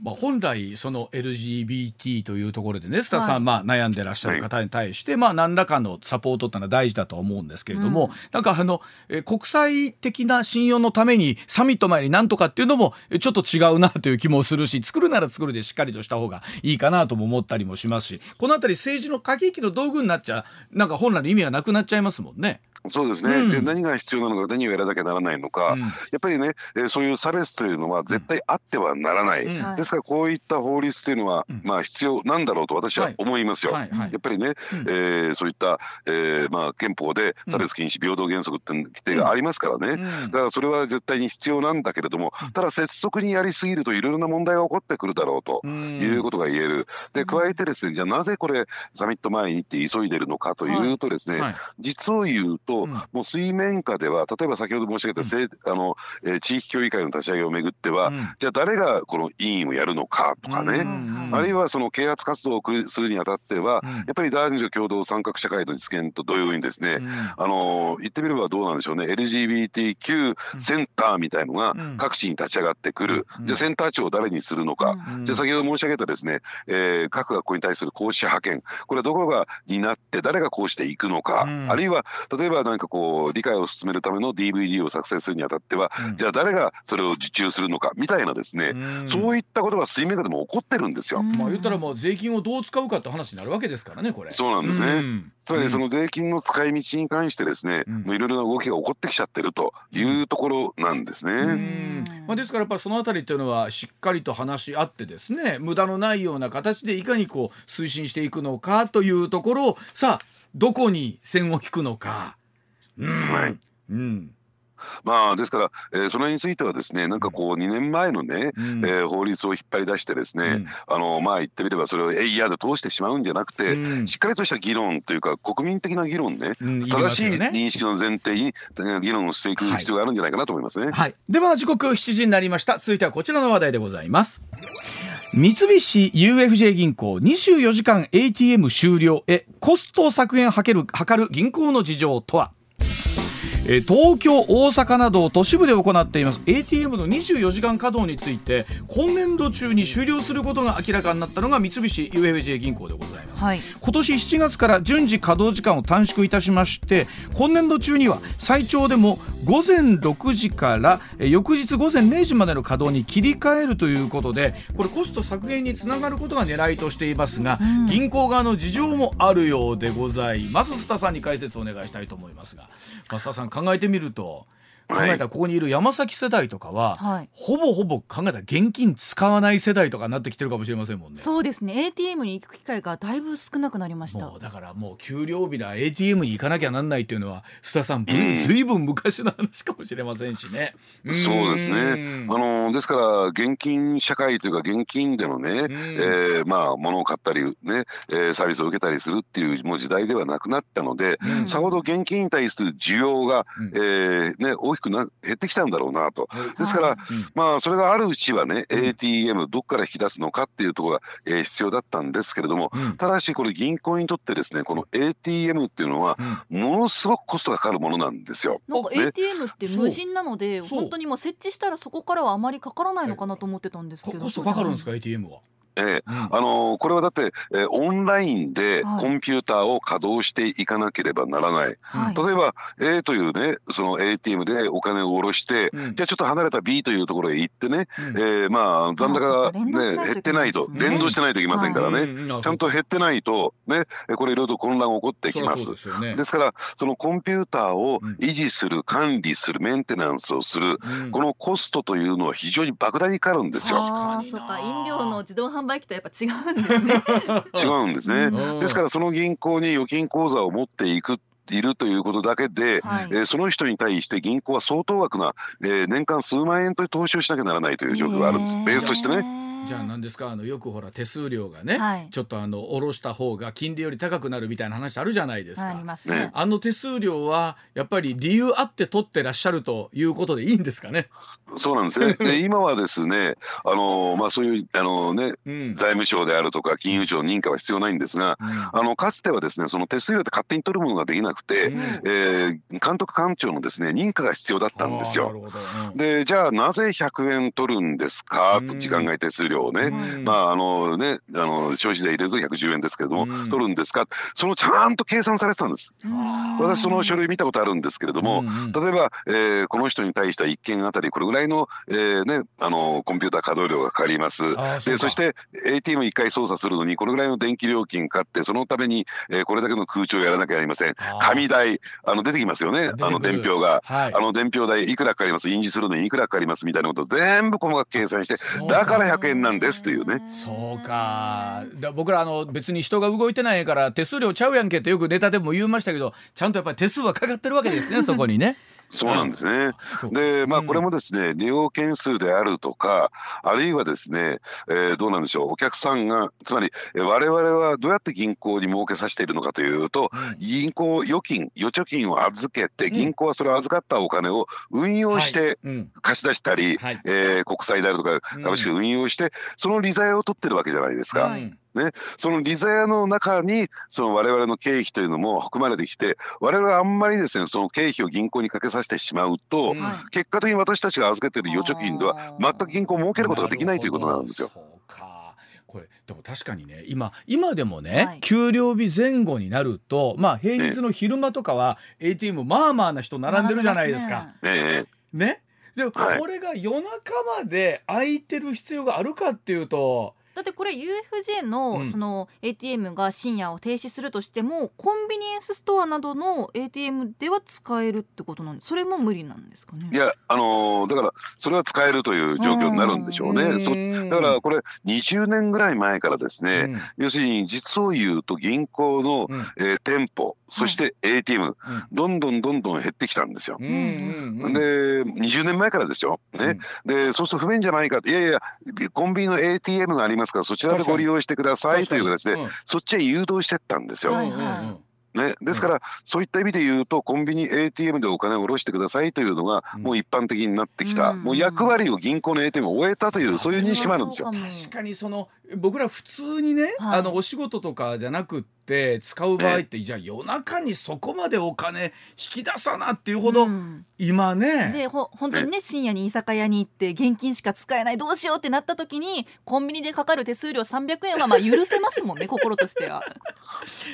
まあ、本来その LGBT というところでねスタさん、はい。まあ、悩んでらっしゃる方に対して、まあ、何らかのサポートってのは大事だとは思うんですけれども、うん。なんかあのえー国際的な信用のためにサミット前になんとかっていうのもえーちょっと違うなという気もするし作るなら作るでしっかりとした方がいいかなとも思ったりもしますしこの辺り政治の駆け引きの道具になっちゃなんか本来の意味がなくなっちゃいますもんね。そうですね、うん。で何が必要なのか何をやらなきゃならないのか、うん。やっぱりね、えーそういう差別というのは絶対あってはならない、うん。はい。ですからこういった法律というのは、うん。まあ必要なんだろうと私は思いますよ。はいはい。やっぱりね、うん。えーそういった、えーまあ、憲法で差別禁止平等原則って規定がありますからね、うん。だからそれは絶対に必要なんだけれども、ただ拙速にやりすぎるといろいろな問題が起こってくるだろうと。うん。いうことが言える。で加えてですねじゃあなぜこれサミット前にって急いでるのかというとですね、はい。実を言うと、うん。もう水面下では例えば先ほど申し上げた、せいあのえー地域協議会の立ち上げをめぐっては、うん。じゃあ誰がこの委員をやるのかとかね、うんあるいはその啓発活動をくするにあたっては、うん。やっぱり男女共同参画社会の実現と同様にですね、うん。あの言ってみればどうなんでしょうね。LGBTQ センターみたいのがうん。各地に立ち上がってくる、うん。じゃあセンター長を誰にするのか、うん。じゃあ先ほど申し上げたですね、えー各学校に対する講師派遣。これはどこが担って誰がこうしていくのか、うん。あるいは例えば何かこう理解を進めるための DVD を作成するにあたっては、うんじゃあ誰がそれを受注するのかみたいなですね、うんそういったことが水面下でも起こってるんですよ。まあ言ったらもう税金をどう使うかって話になるわけですからねこれ。そうなんですね。うんつまりその税金の使い道に関してですね、いろいろな動きが起こってきちゃってるというところなんですね。うんまあ、ですからやっぱそのあたりっていうのはしっかりと話し合ってですね無駄のないような形でいかにこう推進していくのかというところをさあどこに線を引くのか。うん。まあですから、えーそれについてはですねなんかこう2年前のね、うん。えー法律を引っ張り出してですね、うん。あのまあ言ってみればそれをえいやで通してしまうんじゃなくて、うん。しっかりとした議論というか国民的な議論ね、うん正しい認識の前提にえー議論をしていく必要があるんじゃないかなと思いますね。はい、では時刻7時になりました。続いてはこちらの話題でございます。三菱 UFJ 銀行24時間 ATM 終了へコスト削減を図る銀行の事情とは？えー東京、大阪など都市部で行っています。ATM の24時間稼働について今年度中に終了することが明らかになったのが三菱 UFJ 銀行でございます。はい。今年7月から順次稼働時間を短縮いたしまして今年度中には最長でも午前6時からえー翌日午前0時までの稼働に切り替えるということでこれコスト削減につながることが狙いとしていますが、うん。銀行側の事情もあるようでございます。須田さんに解説をお願いしたいと思いますが須田さん考えてみると。考はい。えたらここにいる山崎世代とかは、はい。ほぼほぼ考えたら現金使わない世代とかになってきてるかもしれませんもんね。そうですね。ATM に行く機会がだいぶ少なくなりました。もうだからもう給料日だ ATM に行かなきゃなんないっていうのは須田さん、うん。ずいぶん昔の話かもしれませんしね。ん。そうですね。あのですから現金社会というか現金でのね、えーまあ物を買ったりね、えーサービスを受けたりするっていうもう時代ではなくなったので、うん。さほど現金に対する需要が、うん。えーね大きくな減ってきたんだろうなと。はい。ですから、はい。まあそれがあるうちはね、うん。ATM どっから引き出すのかっていうところが、えー必要だったんですけれども、うん。ただしこれ銀行にとってですねこの ATM っていうのはうん。ものすごくコストがかかるものなんですよ。なんかね ATM って無人なので本当にもう設置したらそこからはあまりかからないのかなと思ってたんですけどこコストかかるんですか？ATM は。えーうん。あのーこれはだって、えーオンラインではい。コンピューターを稼働していかなければならない。じゃない。例えば A というねその ATM でお金を下ろして、うん。じゃあちょっと離れた B というところへ行ってね、うん。えーまあ残高があそうか連動しないといけないね減ってないと連動してないといけませんからね、うんうんちゃんと減ってないとねえこれいろいろと混乱が起こってきます。そりゃそう。ですよね。ですからそのコンピューターをうん。維持する管理するメンテナンスをするうん。このコストというのは非常に莫大にかかるんですよ。ああ。そうか。飲料の自動販売機とやっぱ違うんですね。違うんですね。うん。ですからその銀行に預金口座を持っていくいるということだけで、はい。えーその人に対して銀行は相当額な、えー年間数万円という投資をしなきゃならないという状況があるんです、ベースとしてね。じゃあ何ですか？あのよくほら手数料がね、はいちょっとあの下ろした方が金利より高くなるみたいな話あるじゃないですか。ありますねねあの手数料はやっぱり理由あって取ってらっしゃるということでいいんですかね？そうなんですね。で今はですね、あのーまあそういうあのねうん。財務省であるとか金融庁の認可は必要ないんですが、あのかつてはですねその手数料って勝手に取るものができなくて、うんえー監督官庁のですね認可が必要だったんですよ。あーなるほどうんでじゃあなぜ100円取るんですか？とうん時間外手数料をね、うん。まああのねあの消費税入れると110円ですけれども、うん。取るんですか？そのちゃんと計算されてたんです。私その書類見たことあるんですけれども、うんうん。例えば、えーこの人に対しては1件あたりこれぐらいの,、えーね、あのコンピューター稼働量がかかります。そでそして ATM1 回操作するのにこれぐらいの電気料金かかってそのために、えーこれだけの空調をやらなきゃなりません。紙代あの出てきますよね。あの伝票が。はい。あの伝票代いくらかかります？印字するのにいくらかかります？みたいなことを全部細かく計算してだから100円なんですというね。そうかだ僕らあの別に人が動いてないから手数料ちゃうやんけってよくネタでも言いましたけどちゃんとやっぱり手数はかかってるわけですねそこにね。そうなんですね。で、まあ、これもですね、利用件数であるとか、あるいはですね、えー、どうなんでしょう、お客さんが、つまり、我々はどうやって銀行に儲けさせているのかというと、銀行預金、預貯金を預けて、銀行はそれを預かったお金を運用して貸し出したり、はい、えー、国債であるとか、株式を運用して、その利ざやを取ってるわけじゃないですか。はいね、その利ざやの中にその我々の経費というのも含まれてきて我々はあんまりですねその経費を銀行にかけさせてしまうと、うん、結果的に私たちが預けてる預貯金では全く銀行を儲けることができないということなんですよ。これでも確かにね今今でもね、はい、給料日前後になるとまあ平日の昼間とかは ATM まあまあな人並んでるじゃないですか。ねね。でもこれが夜中まで空いてる必要があるかっていうとだってこれ UFJ のその ATM が深夜を停止するとしても、コンビニエンスストアなどの ATM では使えるってことなんでそれも無理なんですかね？いやあのー、だからそれは使えるという状況になるんでしょうね。そだからこれ20年ぐらい前からですね、うん、要するに実を言うと銀行の、うん、えー、店舗そして ATM、はい、どんどんどんどん減ってきたんですよ。で20年前からですよ。ね、でそうすると不便じゃないか。いやいやコンビニの ATM がありますからそちらでご利用してくださいという形で、うん、そっちへ誘導してったんですよ。はいはい。ね、ですから、そういった意味で言うとコンビニ ATM でお金を下ろしてくださいというのがもう一般的になってきた、うん、もう役割を銀行の ATM を終えたという、そういう認識もあるんですよ。確かにその僕ら普通にね、はい、あのお仕事とかじゃなくって使う場合って、じゃあ夜中にそこまでお金引き出さなっていうほど、うん、今ねでほ本当にね深夜に居酒屋に行って現金しか使えないどうしようってなった時にコンビニでかかる手数料300円はまあ許せますもんね 心としては。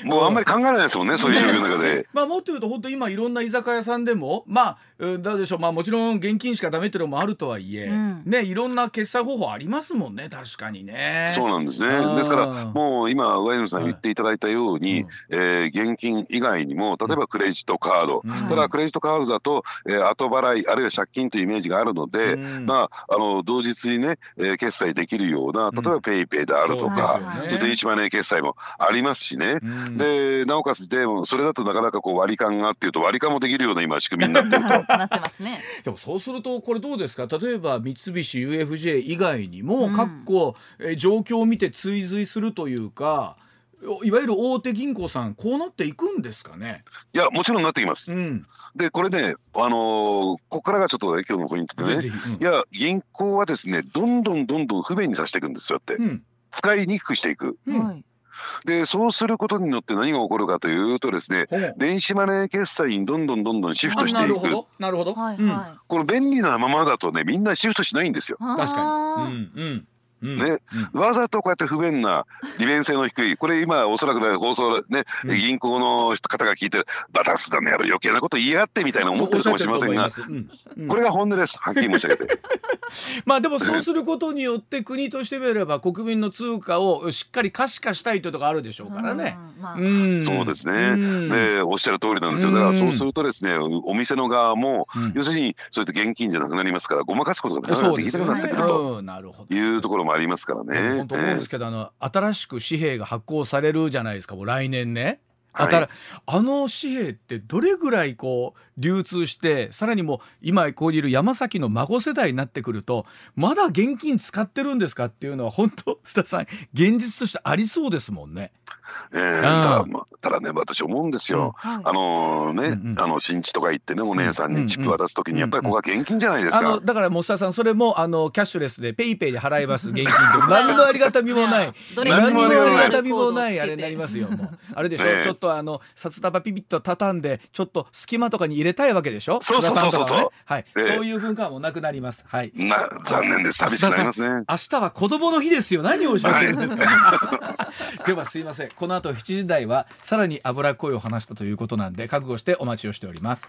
もうあんまり考えないですもんねそういう状況の中で。まあもっと言うと本当今いろんな居酒屋さんでもまあだでしょうまあもちろん現金しかダメっていうのもあるとはいえ、うん、ねいろんな決済方法ありますもんね確かにね。そうなんですね。ですからもう今上泉さん言っていただいたように、うん、えー、現金以外にも例えばクレジットカード、うん、ただクレジットカードだと、えー、後払いあるいは借金というイメージがあるので、まああの同日にね、えー、決済できるような例えばペイペイであるとか、それで電子マネー決済もありますしね。でなおかつでもそれだとなかなかこう割り勘がっていうと割り勘もできるような今仕組みになってると。なってますね。でもそうするとこれどうですか？例えば三菱 UFJ 以外にも、各個、え状況を見て追随するというかいわゆる大手銀行さんこうなっていくんですかね？いやもちろんなってきます。うん、でこれねあのー、ここからがちょっと今日のポイントでね、うん、いや銀行はですねどんどんどんどん不便にさせていくんですよって、うん、使いにくくしていく。うん。でそうすることによって何が起こるかというとですね電子マネー決済にどんどんどんどんシフトしていく。なるほど、はいはい、この便利なままだとねみんなシフトしないんですよ。確かに、うんうんね、うん、わざとこうやって不便な利便性の低い。これ今おそらく、ね、放送ね、うん、銀行の方が聞いてバタスだねやる余計なこと言いやってみたいな思ってるかもしれませんが、うん、これが本音です。はっきり申し上げて。まあでもそうすることによって国としてみれば国民の通貨をしっかり可視化したいというところあるでしょうからね。まあ、そうですね。でおっしゃる通りなんですよ。だからそうするとですねお店の側も、要するにそういった現金じゃなくなりますからごまかすことがなかなかできなくなってくるというところもありますからね。本当思うんですけど、あの新しく紙幣が発行されるじゃないですかもう来年ね。はい、あの紙幣ってどれぐらいこう流通してさらにもう今ここにいる山崎の孫世代になってくるとまだ現金使ってるんですかっていうのは本当須田さん現実としてありそうですもんね。えー、ただ,、まただね私思うんですよ、うん、あのね、うんうん、あの新地とか行ってねお姉さんにチップ渡す時にやっぱりここは現金じゃないですか、うんうん、だからもう須田さんそれもあのキャッシュレスでペイペイで払います現金で何のありがたみもない。何のありがたみもないあれになりますよもう。あれでしょ、ね、ちょっとあの札束ピピッと畳んでちょっと隙間とかに入れたいわけでしょ？そうそうそうそう。そう、ね、はい、えー、そういう文化もなくなります。はい。な残念です。寂しくなりますね。明日は子供の日ですよ。何をおっしゃってるんですか、ね、ではすいません。この後7時台はさらに脂っこいを話したということなんで覚悟してお待ちをしております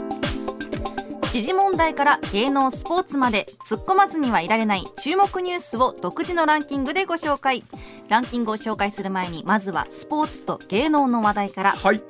時事問題から芸能スポーツまで突っ込まずにはいられない注目ニュースを独自のランキングでご紹介。ランキングを紹介する前にまずはスポーツと芸能の話題から。はい。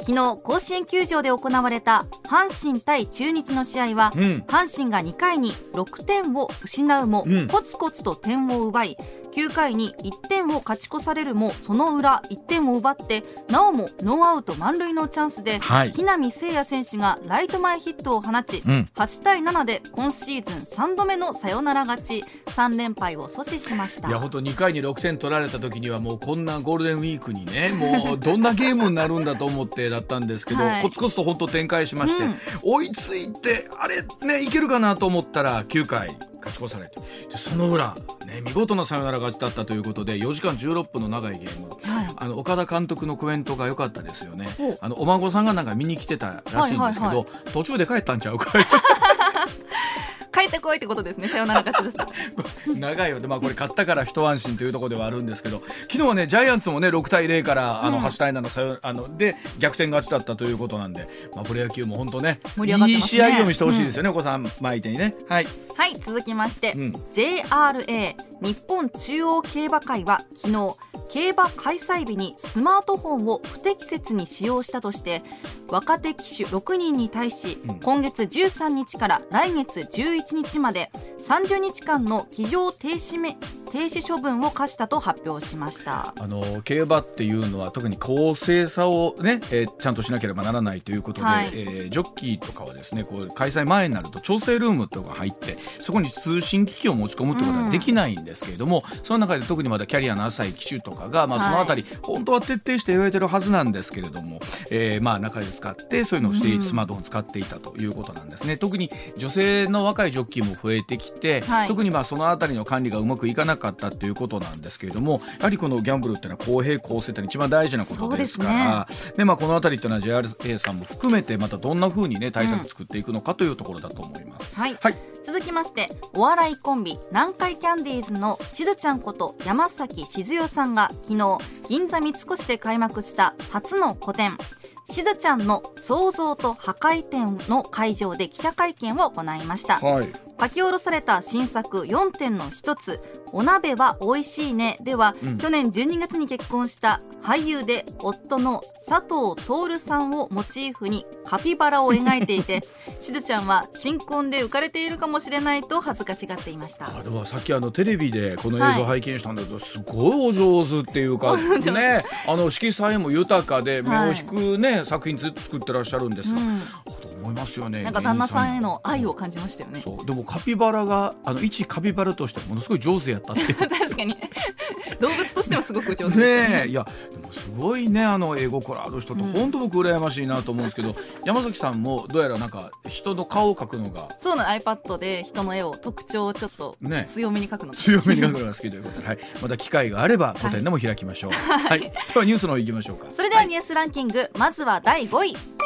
昨日甲子園球場で行われた阪神対中日の試合は、うん。阪神が2回に6点を失うも、うん。コツコツと点を奪い9回に1点を勝ち越されるもその裏1点を奪ってなおもノーアウト満塁のチャンスで、はい。木浪聖也選手がライト前ヒットを放ち、うん。8対7で今シーズン3度目のサヨナラ勝ち3連敗を阻止しました。いや本当2回に6点取られた時にはもうこんなゴールデンウィークにねもうどんなゲームになるんだと思ってだったんですけど、はい。コツコツと本当展開しまして、うん。追いついてあれねいけるかなと思ったら9回勝ち越されてでその裏、ね、見事なサヨナラ勝ちだったということで4時間16分の長いゲーム。はい。あの岡田監督のコメントが良かったですよね。おあのお孫さんがなんか見に来てたらしいんですけど、途中で帰ったんちゃうか 帰ってこいってことですねサヨナラ勝ちでした 長いよでまあこれ勝ったから一安心というところではあるんですけど昨日はねジャイアンツもね6対0からあのうん。8対7さよあので逆転勝ちだったということなんで、まあ、プロ野球も本当ね盛り上がっていい試合を見せてほしいですよね、お子さん相手にね。はい、はい続きまして、うん。JRA 日本中央競馬会は昨日競馬開催日にスマートフォンを不適切に使用したとして若手騎手6人に対し、うん。今月13日から来月11日まで30日間の騎乗停止め停止処分を課したと発表しました。あの競馬っていうのは特に公正さをね、えーちゃんとしなければならないということで、はい。えージョッキーとかはですねこう開催前になると調整ルームとかが入ってそこに通信機器を持ち込むってことはできないんですけれども、その中で特にまだキャリアの浅い機種とかが、まあ、はい。そのあたり、本当は徹底して言われてるはずなんですけれども、えーまあ中で使ってそういうのをして、うん。スマートフォンを使っていたということなんですね。特に女性の若いジョッキーも増えてきて、はい。特にまあそのあたりの管理がうまくいかなかったということなんですけれどもやはりこのギャンブルっていうのは公平公正って一番大事なことですから。で、まあ、このあたりっていうのは JRA さんも含めてまたどんな風にね対策作っていくのかというところだと思います。はい、はい。続きましてお笑いコンビ南海キャンディーズのしずちゃんこと山崎静代さんが昨日銀座三越で開幕した初の個展しずちゃんの創造と破壊展の会場で記者会見を行いました。はい書き下ろされた新作4点の一つ「お鍋は美味しいね」では、うん。去年12月に結婚した俳優で夫の佐藤徹さんをモチーフにカピバラを描いていて しずちゃんは新婚で浮かれているかもしれないと恥ずかしがっていました。あでもさっきあのテレビでこの映像を拝見したんだけど、すごいお上手っていうか ねあの色彩も豊かで目を引くね、作品ずっと作ってらっしゃるんですが、うん。と思いますよねなんか旦那さんへの愛を感じましたよね。そう。でもカピバラがあの一カピバラとしてものすごい上手やったって 確かに。動物としてはすごく上手。ねえ。いやでもすごいねあの英語これある人とうん。本当僕羨ましいなと思うんですけど、山崎さんもどうやらなんか人の顔を描くのが。そうなの iPad で人の絵を特徴をちょっとね強めに描くの。強めに描くのが好きということで、はい、また機会があれば個展でも開きましょう。はい、ではニュースの方行きましょうか。それではニュースランキング、まずは第5位。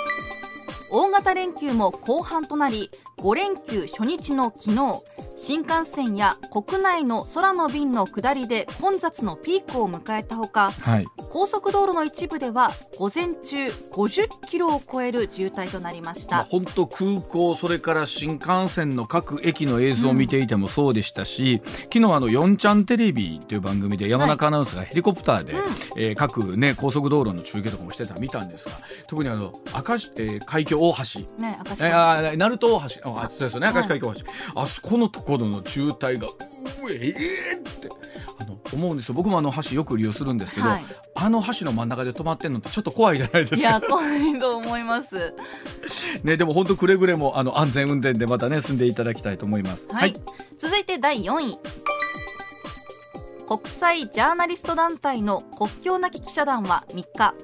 大型連休も後半となり5連休初日の昨日新幹線や国内の空の便の下りで混雑のピークを迎えたほかはい、高速道路の一部では午前中50キロを超える渋滞となりましまあ、た、本当空港それから新幹線の各駅の映像を見ていてもそうでしたし、昨日あの4ちゃんテレビという番組で山中アナウンサーがヘリコプターで、うん。えー各ね高速道路の中継とかもしてたの見たんですが特にあの明石、えー海峡大橋。ね明石えー鳴門大橋あそうですよね。明石海峡大橋、あそこのところの渋滞がうええーってあの思うんですよ。僕もあの橋よく利用するんですけど、はい。あの橋の真ん中で止まってんのってちょっと怖いじゃないでいすか。や怖いと思います。ねでも本当くれぐれもあの安全運転でまたね進んでいただきたいと思います。はい、続いて第4位。国際ジャーナリスト団体の国境なき記者団は3日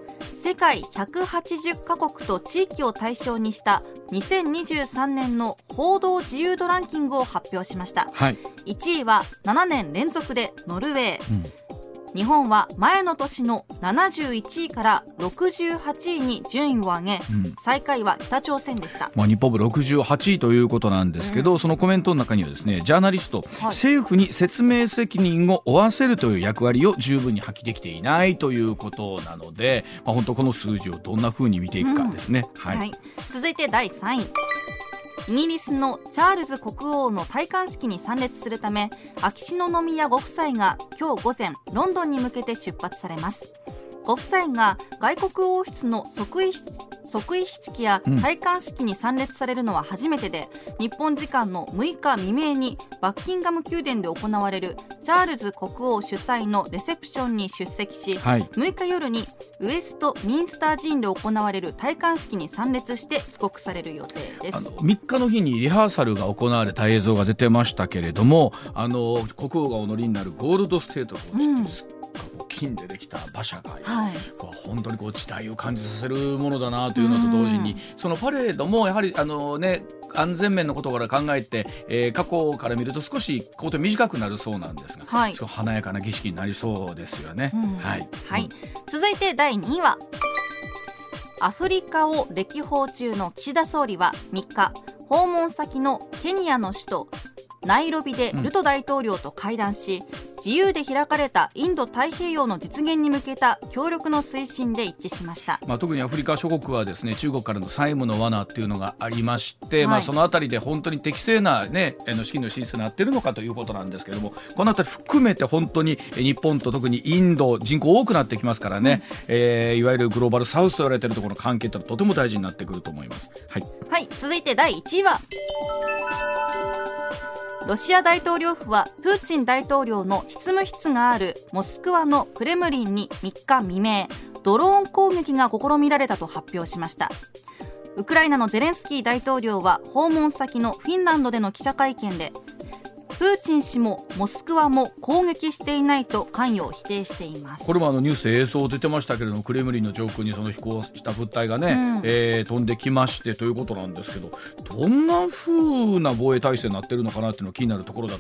世界180カ国と地域を対象にした2023年の報道自由度ランキングを発表しました。はい、1位は7年連続でノルウェー。うん日本は前の年の71位から68位に順位を上げうん。最下位は北朝鮮でした。まあ、日本部68位ということなんですけど、そのコメントの中にはですねジャーナリスト、政府に説明責任を負わせるという役割を十分に発揮できていないということなので、まあ、本当この数字をどんな風に見ていくかですね。はい、はい、続いて第3位イギリスのチャールズ国王の戴冠式に参列するため秋篠宮ご夫妻が今日午前ロンドンに向けて出発されます。ご夫妻が外国王室の即位即位式や戴冠式に参列されるのは初めてで、うん、日本時間の6日未明にバッキンガム宮殿で行われるチャールズ国王主催のレセプションに出席し、はい、6日夜にウエストミンスター寺院で行われる戴冠式に参列して帰国される予定です。3日の日にリハーサルが行われた映像が出てましたけれどもあの国王がお乗りになるゴールドステートという、うん金でできた馬車が、はい、本当にこう時代を感じさせるものだなというのと同時に、そのパレードもやはりあのね安全面のことから考えて、えー、過去から見ると少し工程短くなるそうなんですが、はい、華やかな儀式になりそうですよね。はい、はい、続いて第2位はアフリカを歴訪中の岸田総理は3日訪問先のケニアの首都ナイロビでルト大統領と会談し、自由で開かれたインド太平洋の実現に向けた協力の推進で一致しました、まあ、特にアフリカ諸国はですね中国からの債務の罠っていうのがありまして、はい、まあ、そのあたりで本当に適正な、ね、の資金の進出になっているのかということなんですけれどもこのあたり含めて本当に日本と特にインド人口多くなってきますからね、うん、えー、いわゆるグローバルサウスと言われているところの関係ってとても大事になってくると思います。はい、はい、続いて第1位はロシア大統領府はプーチン大統領の執務室があるモスクワのクレムリンに3日未明ドローン攻撃が試みられたと発表しました。ウクライナのゼレンスキー大統領は訪問先のフィンランドでの記者会見でプーチン氏もモスクワも攻撃していないと関与を否定しています。これもあのニュースで映像出てましたけれどもクレムリンの上空にその飛行した物体がね、うん、えー、飛んできましてということなんですけどどんなふうな防衛体制になってるのかなっていうのが気になるところだ